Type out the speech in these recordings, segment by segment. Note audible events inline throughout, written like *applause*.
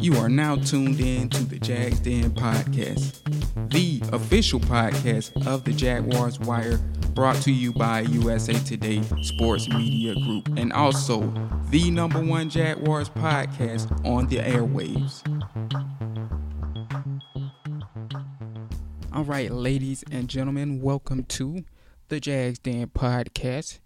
You are now tuned in to the Jags Den podcast, the official podcast of the Jaguars Wire, brought to you by USA Today Sports Media Group, and also the number one Jaguars podcast on the airwaves. All right, ladies and gentlemen, welcome to the Jags Den podcast.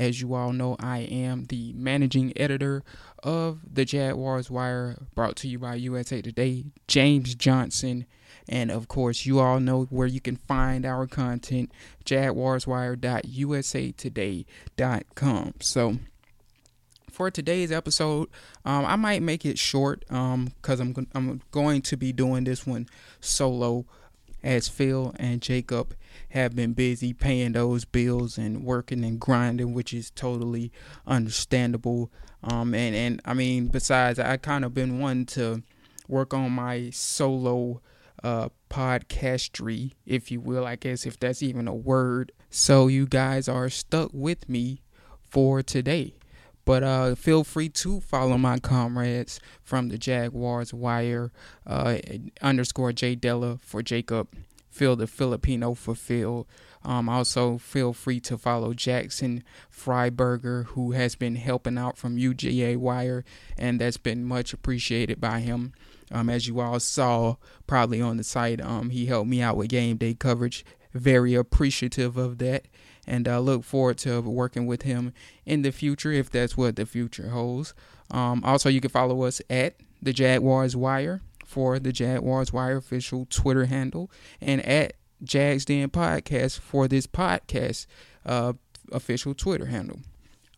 As you all know, I am the managing editor of the Jaguars Wire, brought to you by USA Today, James Johnson. And of course, you all know where you can find our content, jaguarswire.usatoday.com. So, for today's episode, um, I might make it short because um, I'm, I'm going to be doing this one solo as Phil and Jacob have been busy paying those bills and working and grinding, which is totally understandable. Um, and and I mean, besides, I kind of been one to work on my solo uh podcastry, if you will, I guess if that's even a word. So you guys are stuck with me for today. But uh, feel free to follow my comrades from the Jaguars Wire uh, underscore J Della for Jacob, Phil the Filipino Phil. Um, also, feel free to follow Jackson Freiberger, who has been helping out from UGA Wire, and that's been much appreciated by him. Um, as you all saw probably on the site, um, he helped me out with game day coverage. Very appreciative of that and I look forward to working with him in the future if that's what the future holds. Um, also, you can follow us at the Jaguars Wire for the Jaguars Wire official Twitter handle, and at Jags Den Podcast for this podcast uh, official Twitter handle.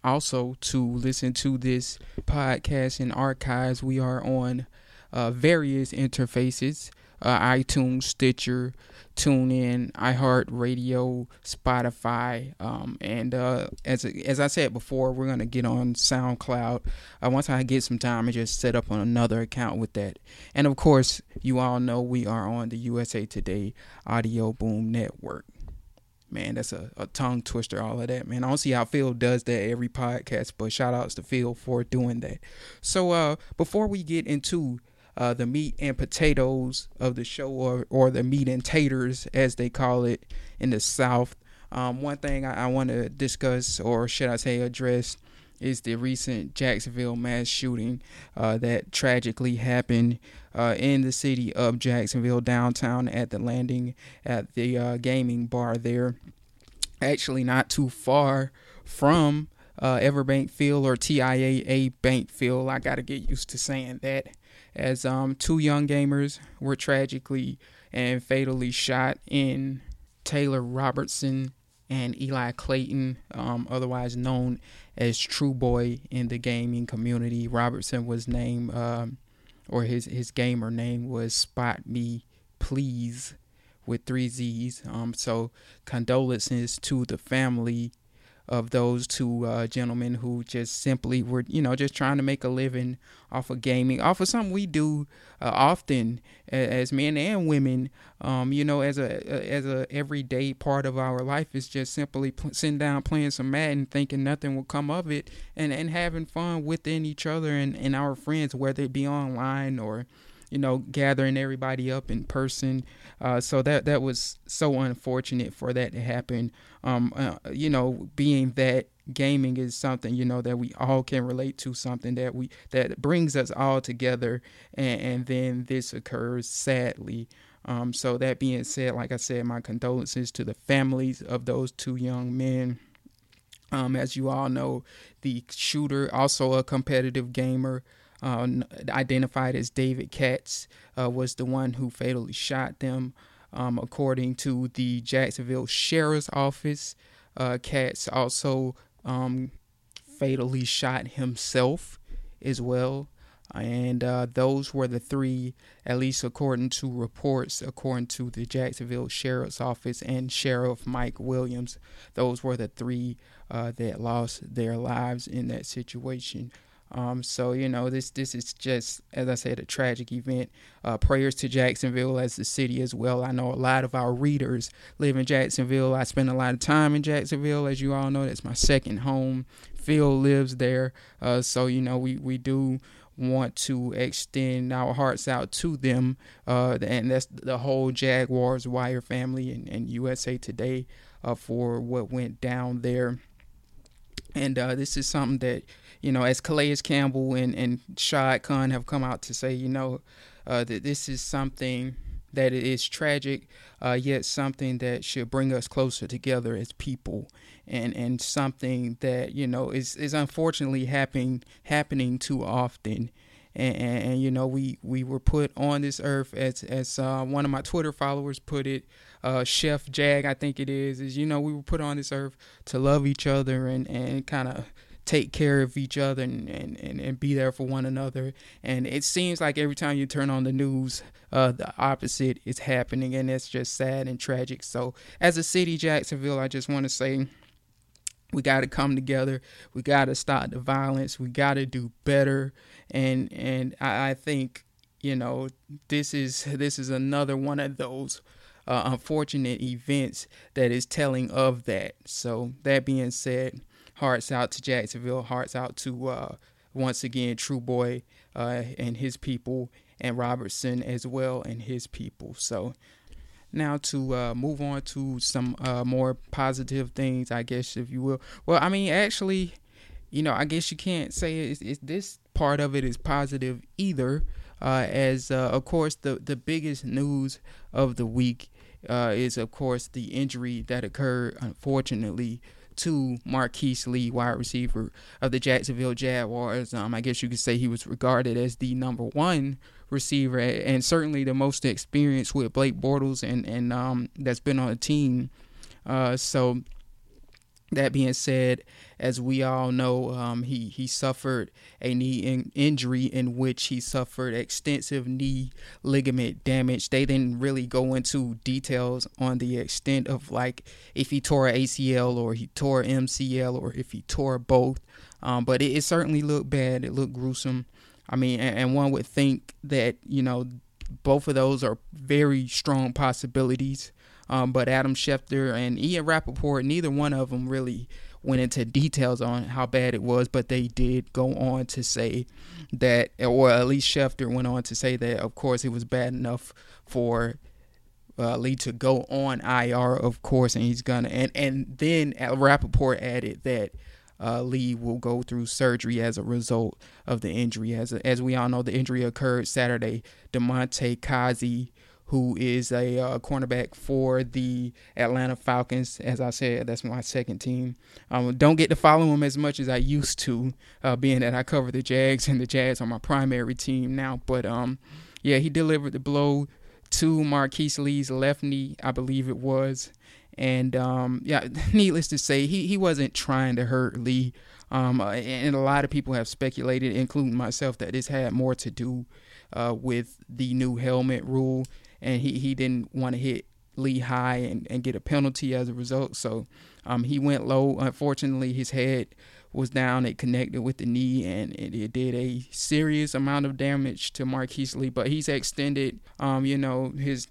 Also, to listen to this podcast in archives, we are on uh, various interfaces uh, iTunes, Stitcher, TuneIn, iHeartRadio, Spotify, um, and uh, as as I said before, we're gonna get on SoundCloud. Uh, once I get some time, and just set up on another account with that. And of course, you all know we are on the USA Today Audio Boom Network. Man, that's a, a tongue twister, all of that, man. I don't see how Phil does that every podcast, but shout outs to Phil for doing that. So uh before we get into uh, the meat and potatoes of the show, or, or the meat and taters, as they call it in the South. Um, one thing I, I want to discuss, or should I say, address, is the recent Jacksonville mass shooting uh, that tragically happened uh, in the city of Jacksonville, downtown at the landing at the uh, gaming bar there. Actually, not too far from uh, Everbank Field or TIAA Bank Field. I got to get used to saying that as um, two young gamers were tragically and fatally shot in Taylor Robertson and Eli Clayton, um, otherwise known as True Boy in the gaming community. Robertson was named, um, or his, his gamer name was Spot Me Please with three Z's. Um, so condolences to the family of those two uh, gentlemen who just simply were, you know, just trying to make a living off of gaming, off of something we do uh, often as men and women. Um, you know, as a as a everyday part of our life is just simply pl- sitting down playing some Madden, thinking nothing will come of it, and and having fun within each other and and our friends, whether it be online or you know, gathering everybody up in person. Uh, so that that was so unfortunate for that to happen. Um, uh, you know, being that gaming is something you know that we all can relate to, something that we that brings us all together, and, and then this occurs sadly. Um, so that being said, like I said, my condolences to the families of those two young men. Um, as you all know, the shooter, also a competitive gamer, uh, identified as David Katz, uh, was the one who fatally shot them. Um, according to the Jacksonville Sheriff's Office, uh, Katz also um, fatally shot himself as well. And uh, those were the three, at least according to reports, according to the Jacksonville Sheriff's Office and Sheriff Mike Williams. Those were the three uh, that lost their lives in that situation. Um, so you know this this is just as I said a tragic event. Uh, prayers to Jacksonville as the city as well. I know a lot of our readers live in Jacksonville. I spend a lot of time in Jacksonville, as you all know. That's my second home. Phil lives there, uh, so you know we we do want to extend our hearts out to them, uh, and that's the whole Jaguars Wire family and, and USA Today uh, for what went down there. And uh, this is something that, you know, as Calais Campbell and, and Shad Khan have come out to say, you know, uh, that this is something that is tragic, uh, yet something that should bring us closer together as people, and and something that you know is is unfortunately happening happening too often. And, and, and, you know we we were put on this earth as as uh, one of my Twitter followers put it, uh, Chef Jag I think it is is you know we were put on this earth to love each other and and kind of take care of each other and, and, and, and, be there for one another. And it seems like every time you turn on the news, uh, the opposite is happening, and it's just sad and tragic. So, as a city, Jacksonville, I just want to say we got to come together. We got to stop the violence. We got to do better. And and I, I, think you know this is this is another one of those uh, unfortunate events that is telling of that. So that being said, hearts out to Jacksonville. Hearts out to uh, once again True Boy uh, and his people and Robertson as well and his people. So now to uh, move on to some uh, more positive things, I guess, if you will. Well, I mean, actually, you know, I guess you can't say it's, it's this part of it is positive either. Uh, as uh, of course the the biggest news of the week is of course the injury that occurred unfortunately to Marqise Lee, wide receiver of the Jacksonville Jaguars. Um, I guess you could say he was regarded as the number one receiver and certainly the most experienced with Blake Bortles and and um, that's been on the team. Uh, so that being said, as we all know, um, he he suffered a knee in- injury in which he suffered extensive knee ligament damage. They didn't really go into details on the extent of like if he tore ACL or he tore MCL or if he tore both. Um, but it, it, certainly looked bad. It looked gruesome. I mean, and, and one would think that you know both of those are very strong possibilities. Um, but Adam Schefter and Ian Rapoport, neither one of them really went into details on how bad it was, but they did go on to say that, or at least Schefter went on to say that, of course, it was bad enough for uh, Lee to go on IR, of course, and he's gonna, and and then Rapoport added that. Uh, Lee will go through surgery as a result of the injury. As as we all know, the injury occurred Saturday. Damontae Kazee who is a uh, cornerback for the Atlanta Falcons. As I said, that's my second team. Um, don't get to follow him as much as I used to, uh, being that I cover the Jags and the Jags are my primary team now. But um, yeah, he delivered the blow to Marqise Lee's left knee, I believe it was. And um, yeah, *laughs* needless to say, he, he wasn't trying to hurt Lee. Um, uh, and a lot of people have speculated, including myself, that this had more to do uh, with the new helmet rule and he, he didn't want to hit Lee high and, and get a penalty as a result. So um, he went low. Unfortunately, his head was down. It connected with the knee, and it, it did a serious amount of damage to Marqise Lee. But he's extended, um, you know, his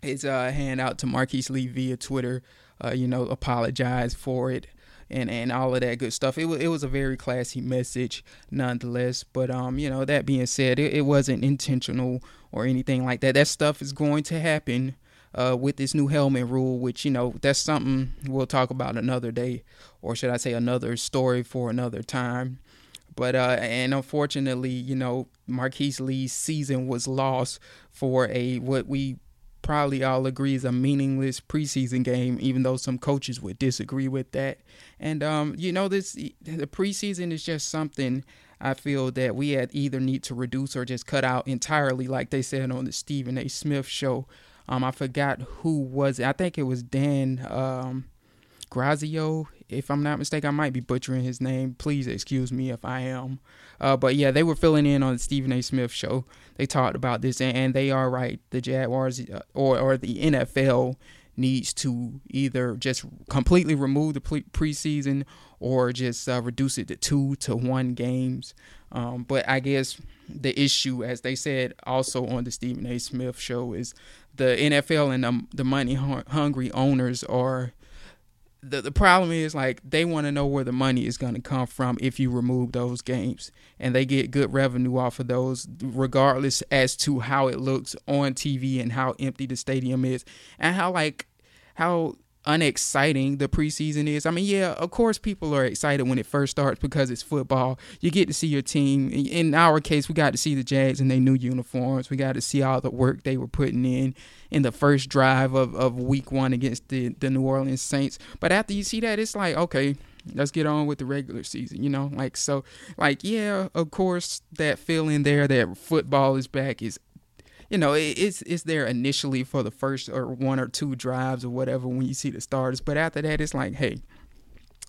his uh, hand out to Marqise Lee via Twitter. Uh, you know, apologize for it and and all of that good stuff. It was it was a very classy message nonetheless. But um, you know, that being said, it, it wasn't intentional or anything like that. That stuff is going to happen uh, with this new helmet rule, which you know that's something we'll talk about another day, or should I say another story for another time. But uh, and unfortunately, you know, Marqise Lee's season was lost for a what we probably all agree is a meaningless preseason game, even though some coaches would disagree with that. And um, you know, this the preseason is just something I feel that we had either need to reduce or just cut out entirely, like they said on the Stephen A. Smith show. Um, I forgot who was it. I think it was Dan um, Grazio, if I'm not mistaken. I might be butchering his name. Please excuse me if I am. Uh, but yeah, they were filling in on the Stephen A. Smith show. They talked about this, and, and they are right. The Jaguars uh, or or the NFL needs to either just completely remove the pre- preseason or just uh, reduce it to two to one games. Um, but I guess the issue, as they said also on the Stephen A. Smith show, is the NFL and the, the money hungry owners are the the problem is like they want to know where the money is going to come from if you remove those games. And they get good revenue off of those regardless as to how it looks on TV and how empty the stadium is. And how like how unexciting the preseason is. I mean, yeah, of course people are excited when it first starts because it's football. You get to see your team. In our case, we got to see the Jags in their new uniforms. We got to see all the work they were putting in in the first drive of, of week one against the, the New Orleans Saints. But after you see that, it's like, okay, let's get on with the regular season, you know? Like so like yeah, of course that feeling there that football is back is you know, it's it's there initially for the first or one or two drives or whatever when you see the starters, but after that, it's like, hey,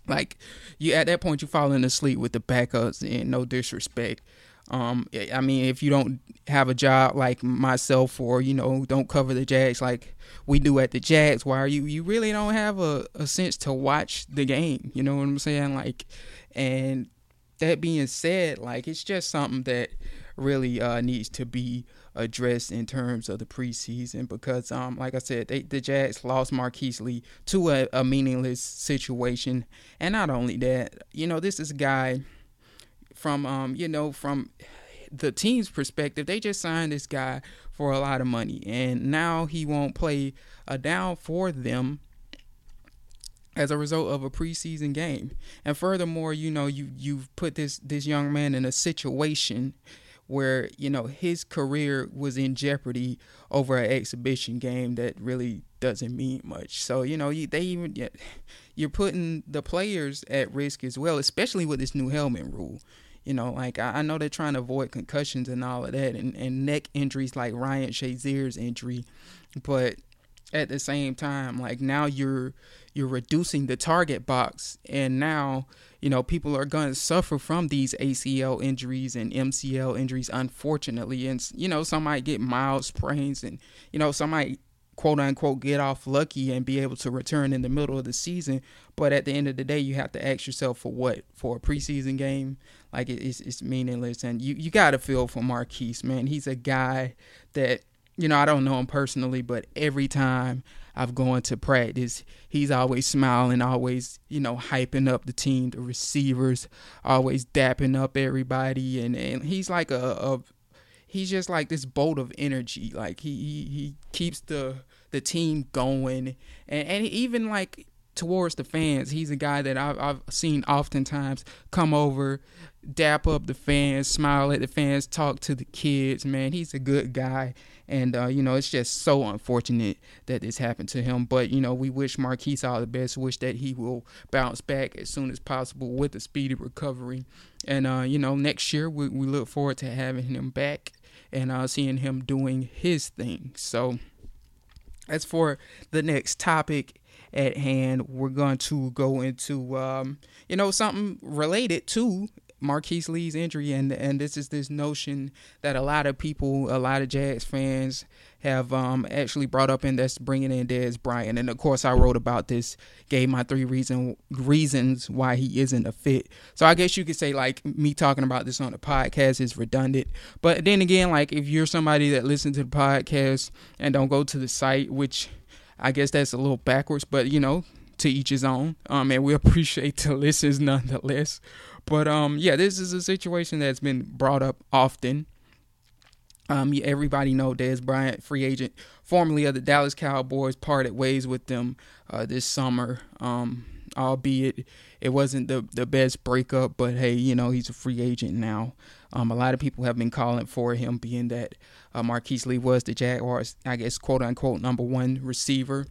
like you at that point you falling asleep with the backups and no disrespect. Um, I mean, if you don't have a job like myself or you know don't cover the Jags like we do at the Jags, why are you you really don't have a, a sense to watch the game? You know what I'm saying? Like, and that being said, like it's just something that really uh, needs to be addressed in terms of the preseason because, um, like I said, they, the Jags lost Marqise Lee to a, a meaningless situation, and not only that, you know, this is a guy from, um, you know, from the team's perspective, they just signed this guy for a lot of money, and now he won't play a down for them as a result of a preseason game. And furthermore, you know, you you've put this this young man in a situation where you know his career was in jeopardy over an exhibition game that really doesn't mean much. So you know you, they even you're putting the players at risk as well, especially with this new helmet rule. You know, like I, I know they're trying to avoid concussions and all of that, and, and neck injuries like Ryan Shazier's injury, but at the same time, like now you're you're reducing the target box, and now you know, people are going to suffer from these ACL injuries and MCL injuries, unfortunately. And, you know, some might get mild sprains and, you know, some might quote unquote get off lucky and be able to return in the middle of the season. But at the end of the day, you have to ask yourself for what? For a preseason game? Like it's, it's meaningless. And you, you got to feel for Marqise, man. He's a guy that, you know, I don't know him personally, but every time I've gone to practice, he's always smiling, always, you know, hyping up the team, the receivers, always dapping up everybody. And, and he's like a, a he's just like this bolt of energy. Like he, he, he keeps the, the team going. And, and even like towards the fans, he's a guy that I've, I've seen oftentimes come over, dap up the fans, smile at the fans, talk to the kids. Man, he's a good guy, and uh, you know it's just so unfortunate that this happened to him. But you know we wish Marqise all the best. Wish that he will bounce back as soon as possible with a speedy recovery. And uh, you know next year we, we look forward to having him back and uh, seeing him doing his thing. So as for the next topic at hand, we're going to go into um, you know something related to Marqise Lee's injury, and and this is this notion that a lot of people, a lot of Jags fans have um, actually brought up, and that's bringing in Dez Bryant. And of course, I wrote about this, gave my three reason reasons why he isn't a fit. So I guess you could say like me talking about this on the podcast is redundant. But then again, like if you're somebody that listens to the podcast and don't go to the site, which I guess that's a little backwards, but you know, to each his own. Um, and we *laughs* appreciate the listens nonetheless. But um, yeah, this is a situation that's been brought up often. Um, everybody know Dez Bryant, free agent, formerly of the Dallas Cowboys, parted ways with them uh, this summer. Um, albeit it wasn't the the best breakup, but hey, you know he's a free agent now. Um, a lot of people have been calling for him, being that uh, Marqise Lee was the Jaguars, I guess, quote unquote, number one receiver.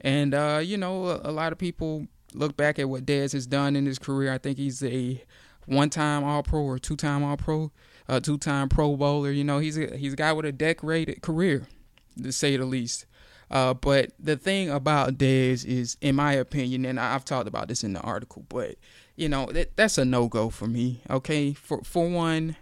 And uh, you know, a, a lot of people look back at what Dez has done in his career. I think he's a one-time All-Pro or two-time All-Pro, uh, two-time Pro Bowler. You know, he's a he's a guy with a decorated career, to say the least. Uh, but the thing about Dez is, in my opinion, and I've talked about this in the article, but you know that that's a no-go for me. Okay, for for one,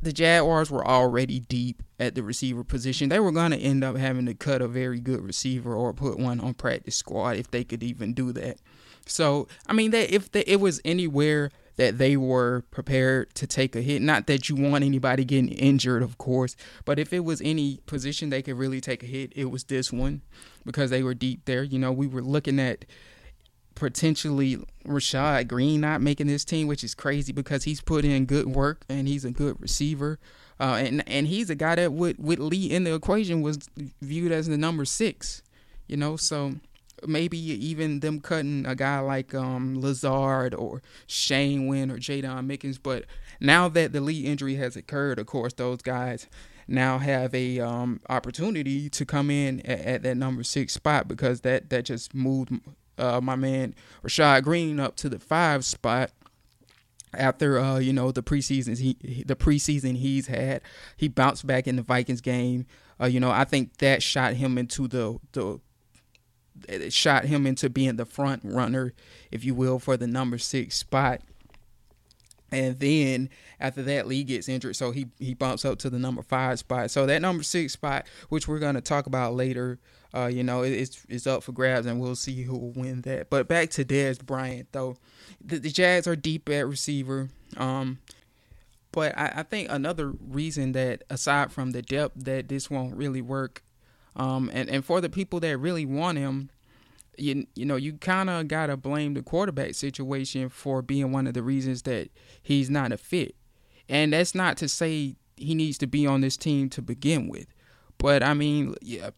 the Jaguars were already deep at the receiver position. They were going to end up having to cut a very good receiver or put one on practice squad if they could even do that. So, I mean, that if the, it was anywhere that they were prepared to take a hit. Not that you want anybody getting injured, of course, but if it was any position they could really take a hit, it was this one because they were deep there. You know, we were looking at potentially Rashad Greene not making this team, which is crazy because he's put in good work and he's a good receiver. Uh, and and he's a guy that would with Lee in the equation was viewed as the number six, you know. So maybe even them cutting a guy like um, Lazard or Shane Wynn or Jaydon Mickens. But now that the Lee injury has occurred, of course, those guys now have a um, opportunity to come in at, at, that number six spot because that that just moved uh, my man Rashad Greene up to the five spot after uh, you know the preseason he the preseason he's had. He bounced back in the Vikings game. Uh, you know, I think that shot him into the the it shot him into being the front runner, if you will, for the number six spot. And then after that, Lee gets injured, so he he bumps up to the number five spot. So that number six spot, which we're gonna talk about later, uh, you know, it's it's up for grabs, and we'll see who will win that. But back to Dez Bryant, though, the, the Jags are deep at receiver. Um, but I, I, think another reason that aside from the depth that this won't really work, um, and and for the people that really want him, you you know you kind of gotta blame the quarterback situation for being one of the reasons that he's not a fit, and that's not to say he needs to be on this team to begin with, but I mean, yeah,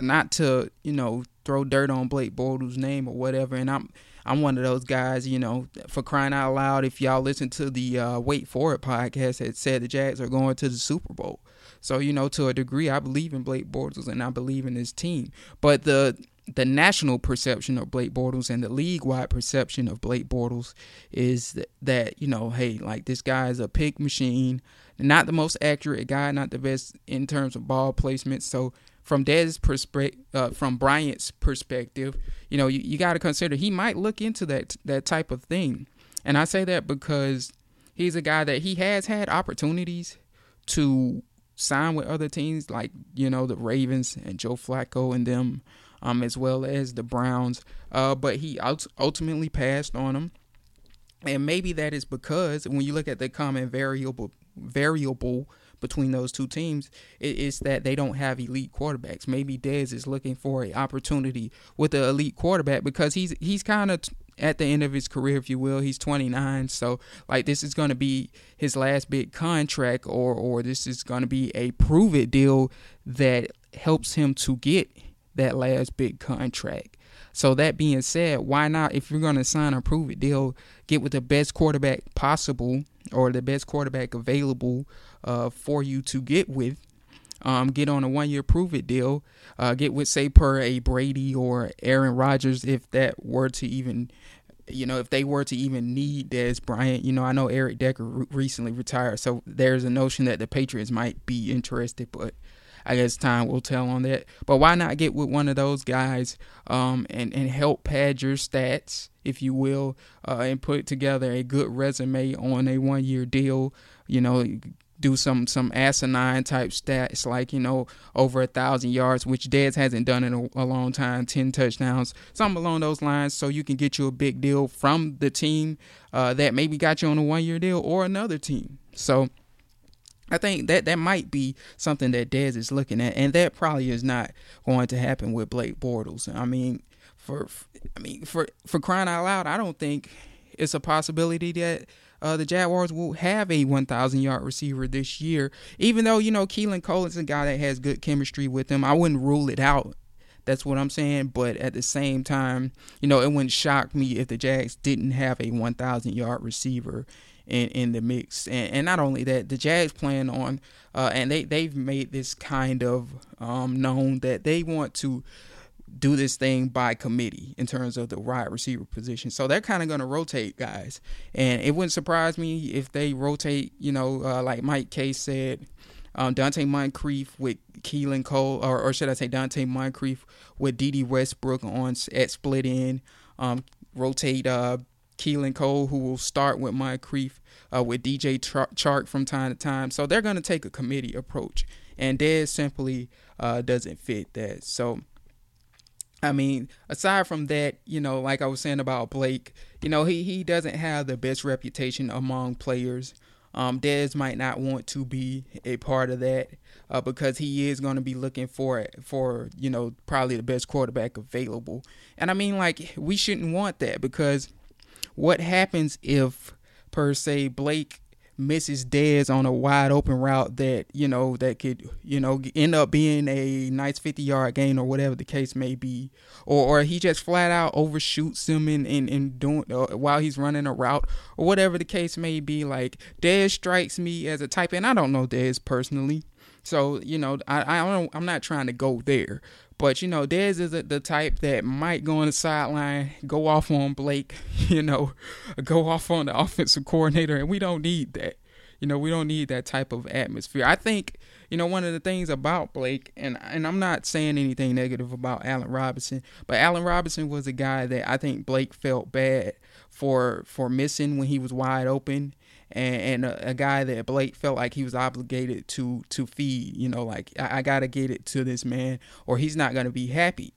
not to you know throw dirt on Blake Bortles' name or whatever, and I'm I'm one of those guys, you know, for crying out loud. If y'all listen to the uh, Wait For It podcast, that said the Jags are going to the Super Bowl. So you know, to a degree, I believe in Blake Bortles and I believe in his team. But the the national perception of Blake Bortles and the league wide perception of Blake Bortles is that, that, you know, hey, like this guy is a pick machine, not the most accurate guy, not the best in terms of ball placement. So from Dez's perspective, uh, from Bryant's perspective, you know, you, you got to consider he might look into that that type of thing, and I say that because he's a guy that he has had opportunities to sign with other teams like you know the Ravens and Joe Flacco and them um, as well as the Browns. Uh, but he ultimately passed on them, and maybe that is because when you look at the common variable variable between those two teams is that they don't have elite quarterbacks. Maybe Dez is looking for an opportunity with an elite quarterback because he's he's kind of at the end of his career, if you will. He's 29, so like this is going to be his last big contract, or or this is going to be a prove it deal that helps him to get that last big contract. So that being said, why not if you're going to sign a prove it deal, get with the best quarterback possible or the best quarterback available uh, for you to get with. Um, get on a one year prove it deal. Uh, get with say per a Brady or Aaron Rodgers if that were to even you know, if they were to even need Dez Bryant, you know, I know Eric Decker re- recently retired, so there's a notion that the Patriots might be interested, but I guess time will tell on that. But why not get with one of those guys um, and and help pad your stats, if you will, uh, and put together a good resume on a one year deal. You know, do some some asinine type stats like you know over a thousand yards, which Dez hasn't done in a, a, long time, ten touchdowns, something along those lines, so you can get you a big deal from the team uh, that maybe got you on a one year deal or another team. So I think that that might be something that Dez is looking at, and that probably is not going to happen with Blake Bortles. I mean, for I mean for for crying out loud, I don't think it's a possibility that uh, the Jaguars will have a 1,000 yard receiver this year. Even though you know Keelan Cole is a guy that has good chemistry with him, I wouldn't rule it out. That's what I'm saying. But at the same time, you know, it wouldn't shock me if the Jags didn't have a 1,000 yard receiver in, in the mix. And, and not only that, the Jags plan on, uh, and they, they've made this kind of um, known that they want to do this thing by committee in terms of the wide receiver position. So they're kind of going to rotate guys. And it wouldn't surprise me if they rotate, you know, uh, like Mike Case said, um, Donte Moncrief with Keelan Cole, or, or should I say Donte Moncrief with Dede Westbrook on at split end. Um, rotate uh, Keelan Cole, who will start with Moncrief, uh, with DJ Chark from time to time. So they're going to take a committee approach, and Dez simply uh, doesn't fit that. So. I mean, aside from that, you know, like I was saying about Blake, you know, he, he doesn't have the best reputation among players. um, Dez might not want to be a part of that uh, because he is going to be looking for for you know probably the best quarterback available. And I mean, like we shouldn't want that because what happens if per se Blake misses Dez on a wide open route that you know that could you know end up being a nice 50 yard gain or whatever the case may be? Or or he just flat out overshoots him in in, in doing uh, while he's running a route or whatever the case may be. Like Dez strikes me as a type and I don't know Dez personally so you know I I don't I'm not trying to go there but you know, Dez isn't the type that might go on the sideline, go off on Blake, *laughs* you know, go off on the offensive coordinator, and we don't need that. You know, we don't need that type of atmosphere. I think, you know, one of the things about Blake, and and I'm not saying anything negative about Allen Robinson, but Allen Robinson was a guy that I think Blake felt bad for for missing when he was wide open and, and a, a, guy that Blake felt like he was obligated to to feed. You know, like I, I got to get it to this man, or he's not going to be happy.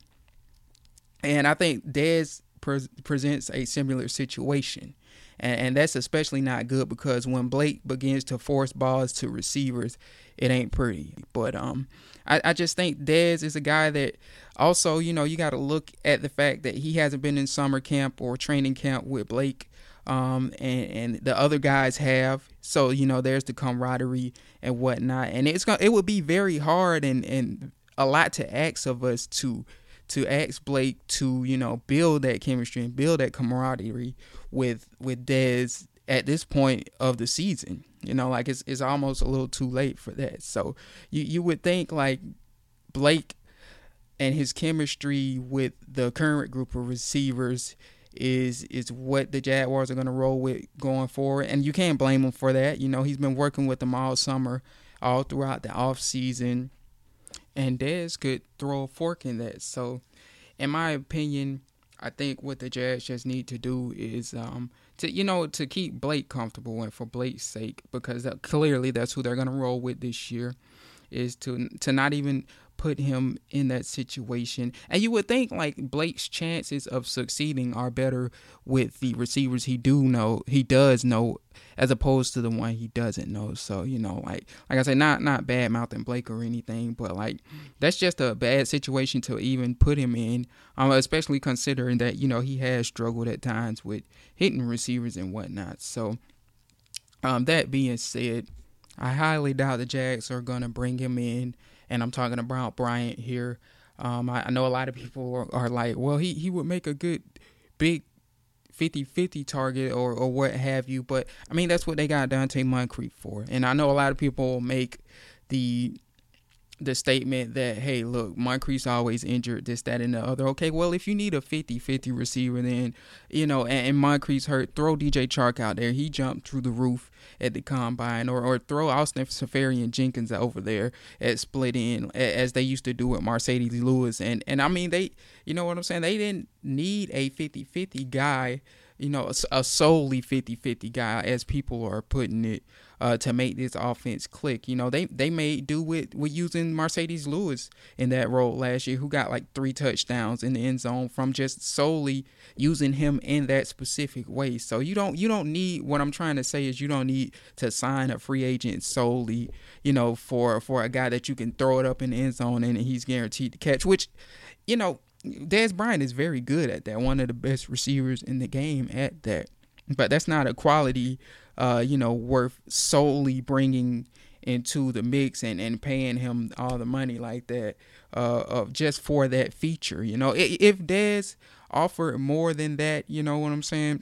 And I think Dez pre- presents a similar situation. And, and that's especially not good because when Blake begins to force balls to receivers, it ain't pretty. But um, I, I just think Dez is a guy that also, you know, you got to look at the fact that he hasn't been in summer camp or training camp with Blake um, and, and the other guys have. So you know, there's the camaraderie and whatnot, and it's gonna it would be very hard and and a lot to ask of us to to ask Blake to you know build that chemistry and build that camaraderie with with Dez at this point of the season. You know, like it's it's almost a little too late for that. So you you would think like Blake and his chemistry with the current group of receivers is is what the Jaguars are going to roll with going forward, and you can't blame him for that. You know, he's been working with them all summer, all throughout the off season, and Dez could throw a fork in that. So, in my opinion, I think what the Jags just need to do is um to you know to keep Blake comfortable and for Blake's sake because clearly that's who they're going to roll with this year is to to not even put him in that situation. And you would think like Blake's chances of succeeding are better with the receivers he do know, he does know, as opposed to the one he doesn't know. So you know, like like I said, not not bad mouthing Blake or anything, but like that's just a bad situation to even put him in, um, especially considering that you know he has struggled at times with hitting receivers and whatnot. So, um, that being said. I highly doubt the Jags are to bring him in and I'm talking about Bryant here. Um, I, I, know a lot of people are, are, like, well, he, he would make a good big 50-50 target or, or what have you. But, I mean, that's what they got Donte Moncrief for. And I know a lot of people make the the statement that hey look Moncrief's always injured this that and the other. Okay well if you need a 50-50 receiver then you know and, and Moncrief's hurt throw DJ Chark out there. He jumped through the roof at the combine or, or throw Austin Seferian-Jenkins over there at split end as they used to do with Marcedes Lewis. And and I mean they you know what I'm saying? They didn't need a 50-50 guy you know a, a solely 50-50 guy as people are putting it uh, to make this offense click. You know, they they made do with with using Marcedes Lewis in that role last year, who got like three touchdowns in the end zone from just solely using him in that specific way. So you don't you don't need what I'm trying to say is you don't need to sign a free agent solely, you know, for for a guy that you can throw it up in the end zone and he's guaranteed to catch, which, you know, Dez Bryant is very good at that. One of the best receivers in the game at that. But that's not a quality uh, you know, worth solely bringing into the mix and, and paying him all the money like that uh, of just for that feature. You know, if Dez offered more than that, you know what I'm saying?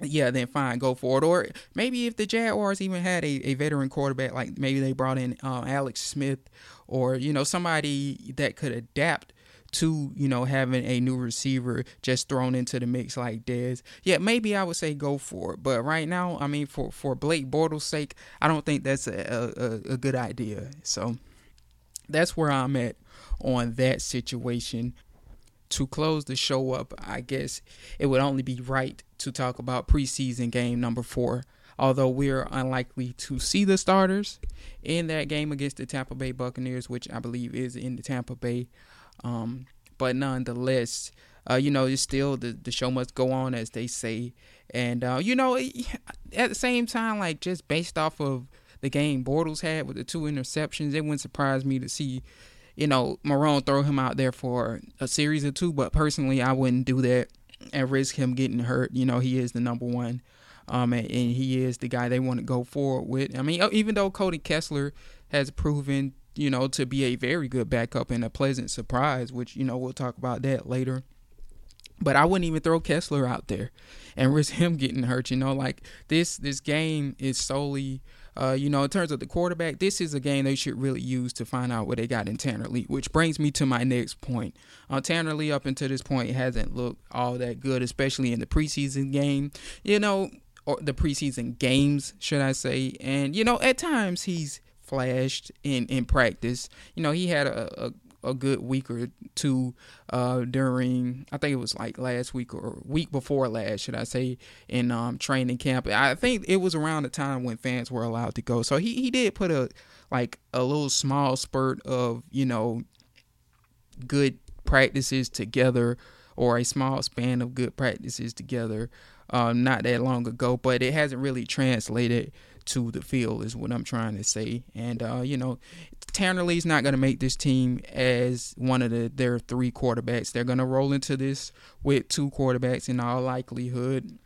Yeah, then fine, go for it. Or maybe if the Jaguars even had a, a veteran quarterback, like maybe they brought in um, Alex Smith or, you know, somebody that could adapt to you know having a new receiver just thrown into the mix like Dez, yeah, maybe I would say go for it. But right now, I mean, for for Blake Bortles' sake, I don't think that's a, a, a good idea. So that's where I'm at on that situation. To close the show up, I guess it would only be right to talk about preseason game number four although we're unlikely to see the starters in that game against the Tampa Bay Buccaneers, which I believe is in the Tampa Bay um, but nonetheless, uh, you know, it's still the, the show must go on, as they say. And uh, you know, *laughs* at the same time, like just based off of the game Bortles had with the two interceptions, it wouldn't surprise me to see, you know, Marrone throw him out there for a series or two. But personally, I wouldn't do that and risk him getting hurt. You know, he is the number one. Um, and, and he is the guy they want to go forward with. I mean, even though Cody Kessler has proven, you know, to be a very good backup and a pleasant surprise, which, you know, we'll talk about that later. But I wouldn't even throw Kessler out there and risk *laughs* him getting hurt. You know, like this this game is solely uh, you know, in terms of the quarterback, this is a game they should really use to find out what they got in Tanner Lee, which brings me to my next point. Uh, Tanner Lee, up until this point, hasn't looked all that good, especially in the preseason game. You know, or the preseason games, should I say? And you know, at times he's flashed in in practice. You know, he had a, a a good week or two uh, during I think it was like last week or week before last, should I say, in um, training camp. I think it was around the time when fans were allowed to go. So he, he did put a like a little small spurt of, you know, good practices together or a small span of good practices together um, not that long ago, but it hasn't really translated to the field is what I'm trying to say. And uh, you know, Tanner Lee's not going to make this team as one of the, their three quarterbacks. They're going to roll into this with two quarterbacks in all likelihood.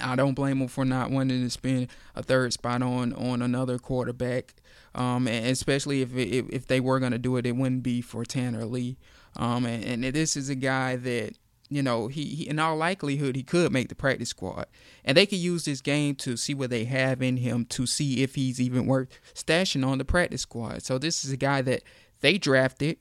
I don't blame them for not wanting to spend a third spot on on another quarterback, um, and especially if if, if they were going to do it, it wouldn't be for Tanner Lee. Um, and, and this is a guy that you know, he, he, in all likelihood he could make the practice squad, and they could use this game to see what they have in him to see if he's even worth stashing on the practice squad. So this is a guy that they drafted,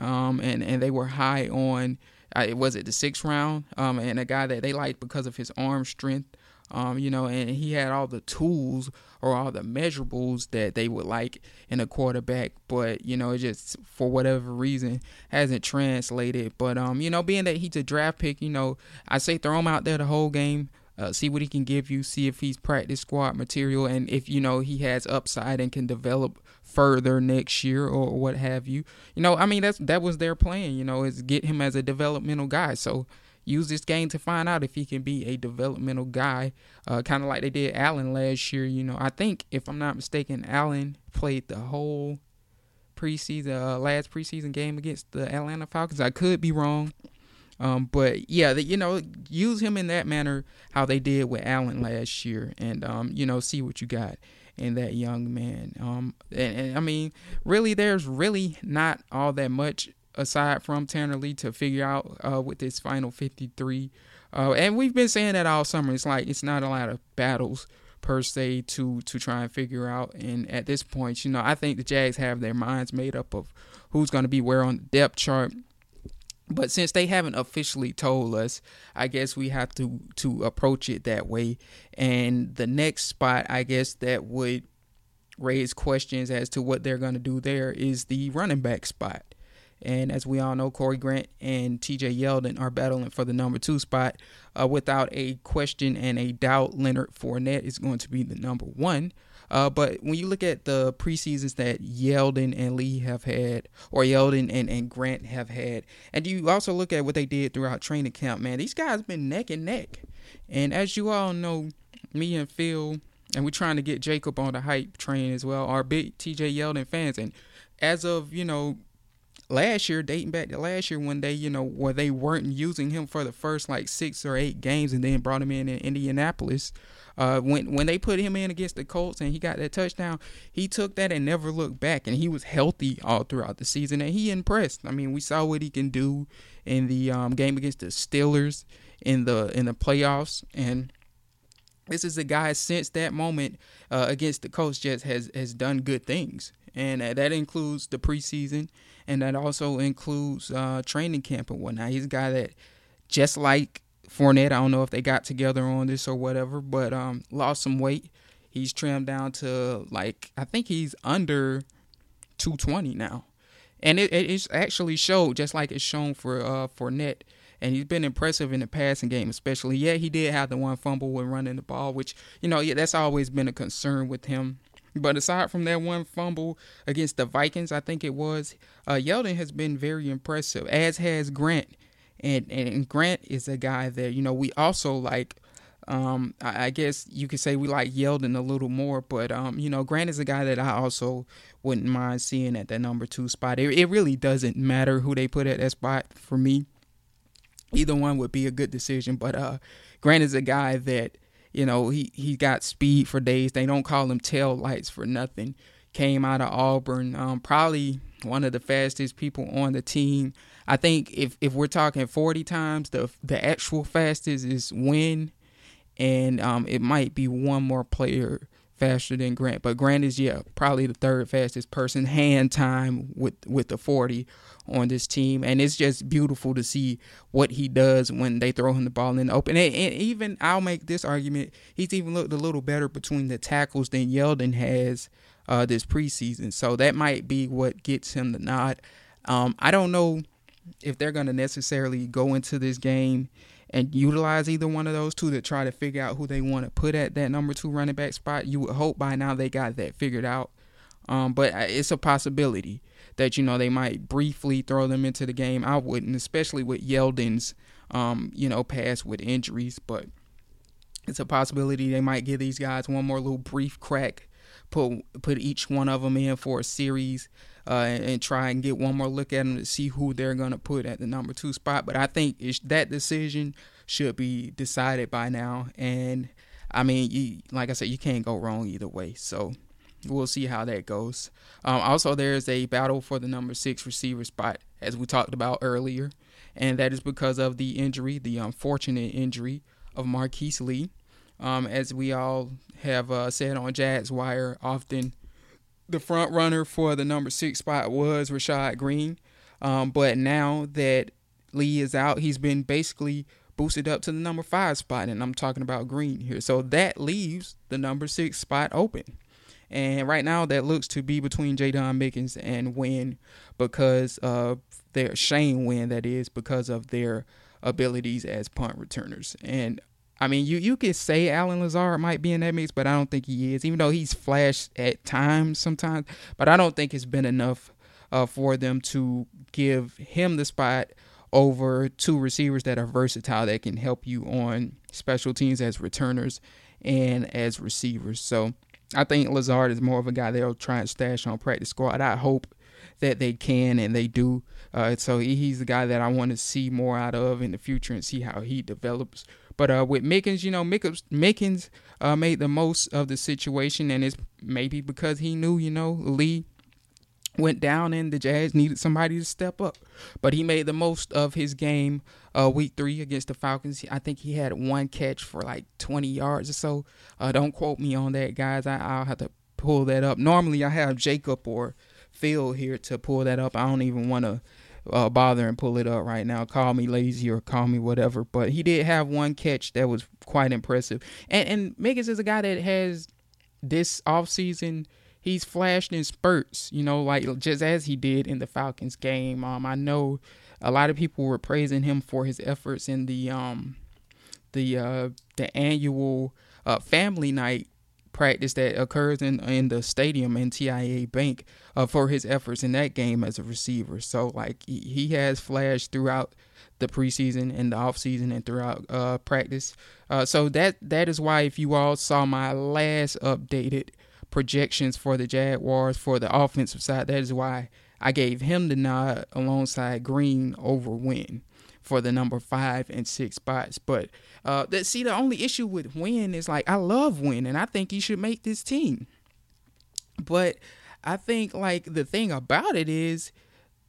um, and and they were high on. Uh, was it the sixth round? Um, and a guy that they liked because of his arm strength. Um, you know, and he had all the tools or all the measurables that they would like in a quarterback, but you know, it just for whatever reason hasn't translated. But um, you know, being that he's a draft pick, you know, I say throw him out there the whole game. Uh, see what he can give you. See if he's practice squad material, and if you know he has upside and can develop further next year or what have you. You know, I mean that's that was their plan. You know, is get him as a developmental guy. So use this game to find out if he can be a developmental guy, uh, kind of like they did Allen last year. You know, I think if I'm not mistaken, Allen played the whole preseason, uh, last preseason game against the Atlanta Falcons. I could be wrong. Um, but yeah, the, you know, use him in that manner how they did with Allen last year, and um, you know, see what you got in that young man. Um, and, and I mean, really, there's really not all that much aside from Tanner Lee to figure out uh, with this final 53. Uh, and we've been saying that all summer. It's like it's not a lot of battles per se to to try and figure out. And at this point, you know, I think the Jags have their minds made up of who's going to be where on the depth chart. But since they haven't officially told us, I guess we have to to approach it that way. And the next spot, I guess that would raise questions as to what they're going to do there is the running back spot. And as we all know, Corey Grant and TJ Yeldon are battling for the number two spot. Uh, without a question and a doubt, Leonard Fournette is going to be the number one. Uh, but when you look at the preseasons that Yeldon and Lee have had, or Yeldon and, and Grant have had, and you also look at what they did throughout training camp, man, these guys have been neck and neck. And as you all know, me and Phil, and we're trying to get Jacob on the hype train as well, are big TJ Yeldon fans. And as of, you know, last year, dating back to last year when they, you know, where they weren't using him for the first like six or eight games and then brought him in in Indianapolis. Uh, when when they put him in against the Colts and he got that touchdown, he took that and never looked back, and he was healthy all throughout the season, and he impressed. I mean, we saw what he can do in the um, game against the Steelers in the in the playoffs, and this is a guy since that moment uh, against the Colts just has has done good things, and that includes the preseason and that also includes uh, training camp and whatnot. He's a guy that, just like Fournette, I don't know if they got together on this or whatever, but um, lost some weight. He's trimmed down to like I think he's under 220 now, and it, it's actually showed just like it's shown for uh, Fournette. And he's been impressive in the passing game, especially. Yeah, he did have the one fumble when running the ball, which you know, yeah, that's always been a concern with him but aside from that one fumble against the Vikings, I think it was, uh, Yeldon has been very impressive, as has Grant. And, and Grant is a guy that, you know, we also like Um, I, I, guess you could say we like Yeldon a little more, but um, you know, Grant is a guy that I also wouldn't mind seeing at that number two spot. It, it really doesn't matter who they put at that spot for me. Either one would be a good decision, but uh, Grant is a guy that you know he he got speed for days. They don't call him tail lights for nothing. Came out of Auburn, um, probably one of the fastest people on the team. I think if if we're talking 40 times, the the actual fastest is Wynn and um, it might be one more player faster than Grant. But Grant is yeah probably the third fastest person hand time with with the 40 on this team, and it's just beautiful to see what he does when they throw him the ball in the open. And, and even I'll make this argument: he's even looked a little better between the tackles than Yeldon has uh, this preseason. So that might be what gets him the nod. Um, I don't know if they're going to necessarily go into this game and utilize either one of those two to try to figure out who they want to put at that number two running back spot. You would hope by now they got that figured out. Um, but it's a possibility that you know they might briefly throw them into the game. I wouldn't, especially with Yeldon's um, you know past with injuries, but it's a possibility they might give these guys one more little brief crack, put put each one of them in for a series, uh, and, and, try and get one more look at them to see who they're going to put at the number two spot. But I think that decision should be decided by now. And I mean, you, like I said, you can't go wrong either way. So we'll see how that goes. Um, also, there's a battle for the number six receiver spot, as we talked about earlier. And that is because of the injury, the unfortunate injury of Marqise Lee. Um, as we all have uh, said on Jags Wire often, the front runner for the number six spot was Rashad Greene. Um, but now that Lee is out, he's been basically boosted up to the number five spot, and I'm talking about Greene here. So that leaves the number six spot open. And right now, that looks to be between Jaydon Mickens and Wynn because of their Shane Wynn, that is, because of their abilities as punt returners. And I mean, you you could say Allen Lazard might be in that mix, but I don't think he is. Even though he's flashed at times, sometimes, but I don't think it's been enough uh, for them to give him the spot over two receivers that are versatile that can help you on special teams as returners and as receivers. So I think Lazard is more of a guy they'll try and stash on practice squad. I hope that they can and they do. Uh, so he's the guy that I want to see more out of in the future and see how he develops but uh, with Mickens, you know, Mickens, Mickens uh, made the most of the situation, and it's maybe because he knew, you know, Lee went down and the Jags needed somebody to step up. But he made the most of his game uh, week three against the Falcons. I think he had one catch for like 20 yards or so. Uh, don't quote me on that, guys. I, will have to pull that up. Normally, I have Jacob or Phil here to pull that up. I don't even want to uh, bother and pull it up right now. Call me lazy or call me whatever. But he did have one catch that was quite impressive. And and Mickens is a guy that has this offseason he's flashed in spurts, you know, like just as he did in the Falcons game. Um I know a lot of people were praising him for his efforts in the um the uh the annual uh family night practice that occurs in in the stadium in TIAA Bank uh, for his efforts in that game as a receiver. So like he, has flashed throughout the preseason and the offseason and throughout uh, practice. Uh, so that that is why if you all saw my last updated projections for the Jaguars for the offensive side, that is why I gave him the nod alongside Greene over Wynn for the number five and six spots. But uh, that see the only issue with Wynn is like I love Wynn and I think he should make this team. But I think like the thing about it is,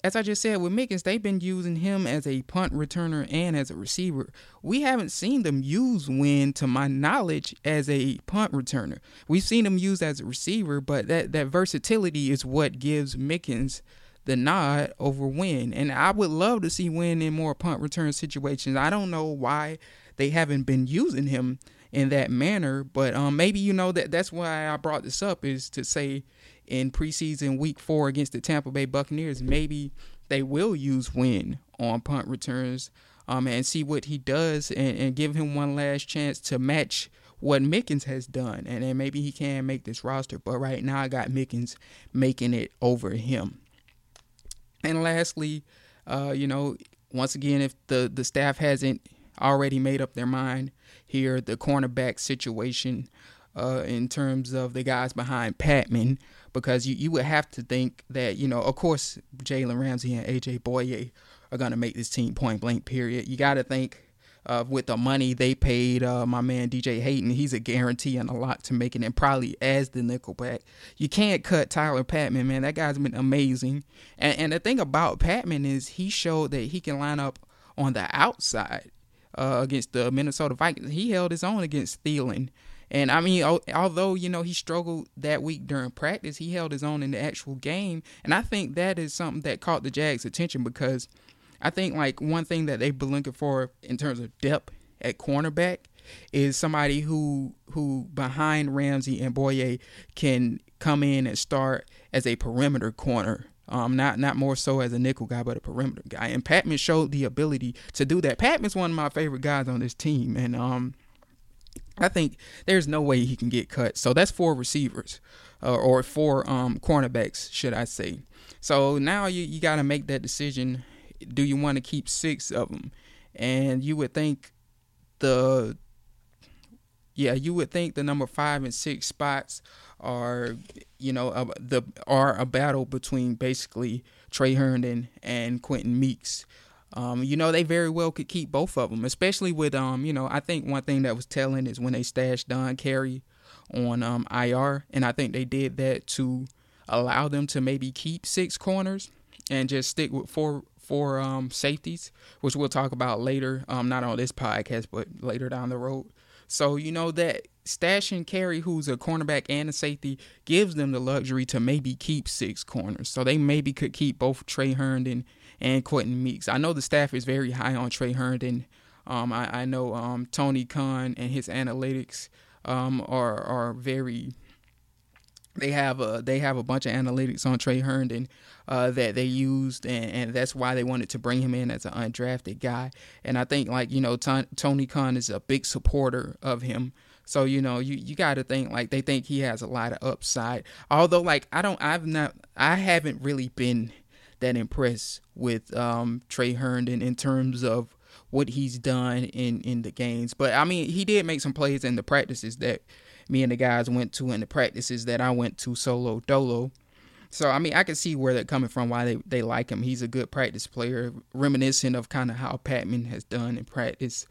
as I just said with Mickens, they've been using him as a punt returner and as a receiver. We haven't seen them use Wynn, to my knowledge, as a punt returner. We've seen him used as a receiver, but that that versatility is what gives Mickens the nod over Wynn. And I would love to see Wynn in more punt return situations. I don't know why they haven't been using him in that manner, but um, maybe you know that that's why I brought this up is to say in preseason week four against the Tampa Bay Buccaneers, maybe they will use Wynn on punt returns um, and see what he does and, and give him one last chance to match what Mickens has done. And then maybe he can make this roster. But right now, I got Mickens making it over him. And lastly, uh, you know, once again, if the the staff hasn't already made up their mind here. The cornerback situation, uh, in terms of the guys behind Patmon, because you, you would have to think that you know, of course, Jalen Ramsey and AJ Bouye are gonna make this team point blank. Period. You got to think uh, with the money they paid uh, my man DJ Hayden, he's a guarantee and a lot to make it, and probably as the nickelback. You can't cut Tyler Patmon, man. That guy's been amazing. And, and the thing about Patmon is he showed that he can line up on the outside uh, against the Minnesota Vikings. He held his own against Thielen. And I mean, although you know he struggled that week during practice, he held his own in the actual game, and I think that is something that caught the Jags' attention because I think like one thing that they've been looking for in terms of depth at cornerback is somebody who who behind Ramsey and Bouye can come in and start as a perimeter corner. Um, not not more so as a nickel guy, but a perimeter guy. And Patmon showed the ability to do that. Patmon's one of my favorite guys on this team, and um, I think there's no way he can get cut. So that's four receivers, uh, or four um cornerbacks, should I say? So now you you got to make that decision do you want to keep six of them? And you would think the yeah, you would think the number five and six spots are you know a, the are a battle between basically Tre Herndon and Quentin Meeks. Um, you know they very well could keep both of them, especially with um you know I think one thing that was telling is when they stashed Don Carey on um IR, and I think they did that to allow them to maybe keep six corners and just stick with four for um, safeties, which we'll talk about later, um, not on this podcast, but later down the road. So, you know, that stashing Carey, who's a cornerback and a safety, gives them the luxury to maybe keep six corners. So they maybe could keep both Tre Herndon and Quentin Meeks. I know the staff is very high on Tre Herndon. Um, I, I, know um, Tony Khan and his analytics um, are are very they have a they have a bunch of analytics on Tre Herndon uh, that they used, and, and, that's why they wanted to bring him in as an undrafted guy. And I think like you know T- Tony Khan is a big supporter of him. So you know you you got to think like they think he has a lot of upside. Although like I don't I've not I haven't really been that impressed with um, Tre Herndon in terms of what he's done in in the games. But I mean he did make some plays in the practices that me and the guys went to and the practices that I went to solo dolo. So I mean, I can see where they're coming from, why they, they like him. He's a good practice player, reminiscent of kind of how Patmon has done in practice.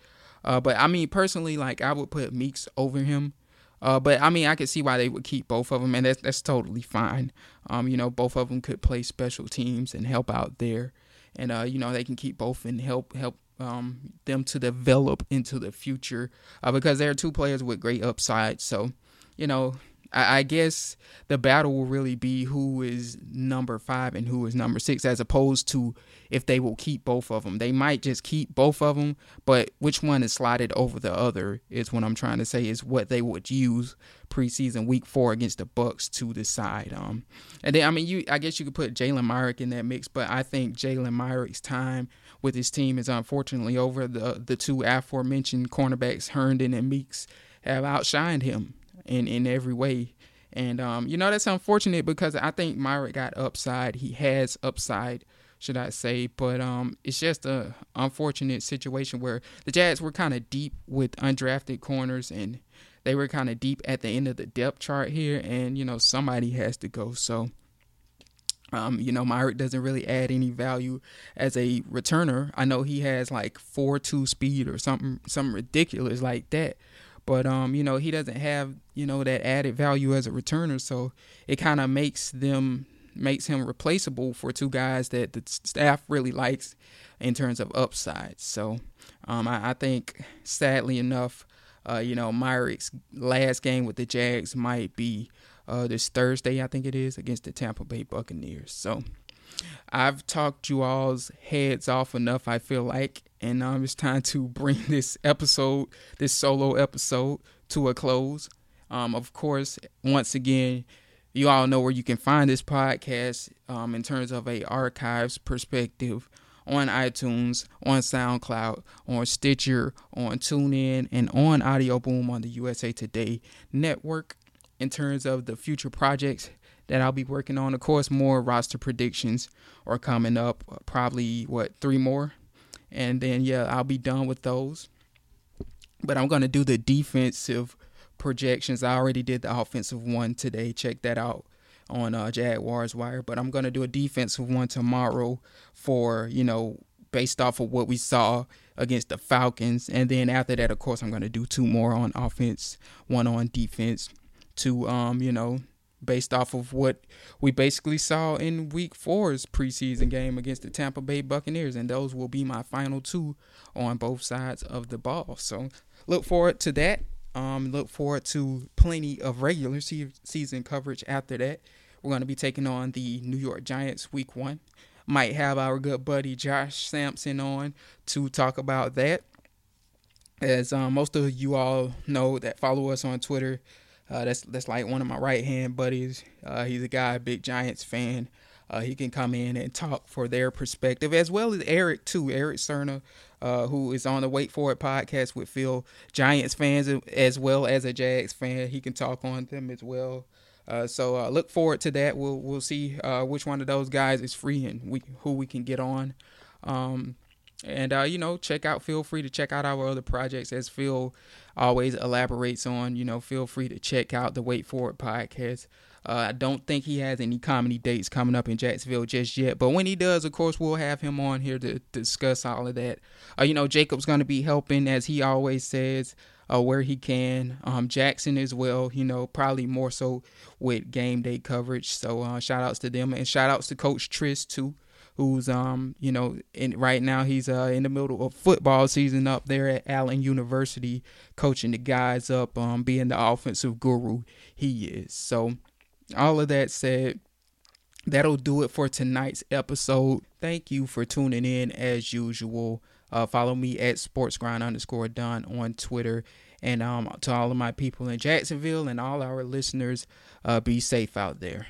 Uh, but I mean, personally, like I would put Meeks over him. Uh, but I mean, I could see why they would keep both of them, and that's that's totally fine. Um, you know, both of them could play special teams and help out there, and uh, you know, they can keep both and help help um, them to develop into the future uh, because they're two players with great upside. So, you know, I, I, guess the battle will really be who is number five and who is number six, as opposed to if they will keep both of them. They might just keep both of them, but which one is slotted over the other is what I'm trying to say is what they would use preseason week four against the Bucks to decide. Um, and then I mean, you I guess you could put Jalen Myrick in that mix, but I think Jalen Myrick's time with his team is unfortunately over. The the two aforementioned cornerbacks, Herndon and Meeks, have outshined him in in every way. And um, you know that's unfortunate because I think Myrick got upside. He has upside, should I say? But um, it's just a unfortunate situation where the Jags were kind of deep with undrafted corners and they were kind of deep at the end of the depth chart here. And you know somebody has to go. So um, you know, Myrick doesn't really add any value as a returner. I know he has like four two speed or something something ridiculous like that. But um, you know, he doesn't have, you know, that added value as a returner, so it kind of makes them makes him replaceable for two guys that the staff really likes in terms of upside. So um, I, I think sadly enough, uh, you know, Myrick's last game with the Jags might be uh, this Thursday, I think it is, against the Tampa Bay Buccaneers. So I've talked you all's heads off enough, I feel like, and um, it's time to *laughs* bring this episode, this solo episode, to a close. Um, of course, once again, you all know where you can find this podcast um, in terms of a archives perspective on iTunes, on SoundCloud, on Stitcher, on TuneIn, and on Audio Boom on the USA Today network in terms of the future projects that I'll be working on. Of course, more roster predictions are coming up, probably what three more, and then yeah, I'll be done with those. But I'm gonna do the defensive projections. I already did the offensive one today. Check that out on uh, Jaguars Wire. But I'm gonna do a defensive one tomorrow for you know based off of what we saw against the Falcons, and then after that, of course, I'm gonna do two more on offense, one on defense, to um you know based off of what we basically saw in week four's preseason game against the Tampa Bay Buccaneers. And those will be my final two on both sides of the ball. So look forward to that. Um, look forward to plenty of regular season coverage after that. We're going to be taking on the New York Giants week one. Might have our good buddy Josh Sampson on to talk about that. As um, most of you all know that follow us on Twitter, uh, that's that's like one of my right hand buddies. Uh, he's a guy, big Giants fan. Uh, he can come in and talk for their perspective, as well as Eric too. Eric Cerna, uh, who is on the Wait For It podcast with Phil. Giants fans as well as a Jags fan, he can talk on them as well. Uh, so uh, look forward to that. We'll we'll see which one of those guys is free and we, who we can get on. Um, and uh, you know, check out. Feel free to check out our other projects, as Phil always elaborates on. You know, feel free to check out the Wait For It podcast. Uh, I don't think he has any comedy dates coming up in Jacksonville just yet, but when he does, of course, we'll have him on here to, discuss all of that. Uh, you know, Jacob's going to be helping, as he always says, uh, where he can. Um, Jackson as well, you know, probably more so with game day coverage. So uh, shout outs to them and shout outs to Coach Tris too who's um you know in right now he's uh in the middle of football season up there at Allen University coaching the guys up um being the offensive guru he is. So all of that said that'll do it for tonight's episode. Thank you for tuning in as usual. Uh follow me at sportsgrind underscore don on twitter. And um to all of my people in jacksonville and all our listeners uh be safe out there